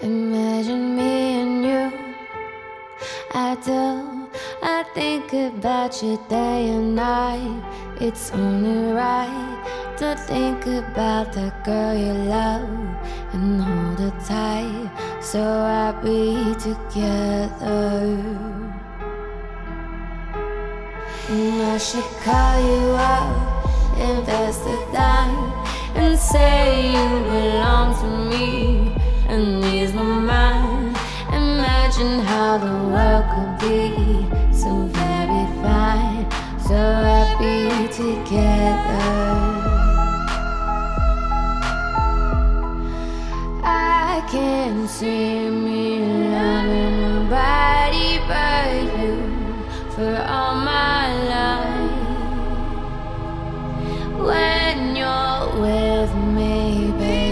Imagine me and you. I do. I think about you day and night. It's only right to think about the girl you love and hold her tight. So happy together. And I should call you up, invest a dime, and say you belong to me and. Imagine how the world could be so very fine, so happy together. I can't see me loving nobody but you for all my life. When you're with me, baby,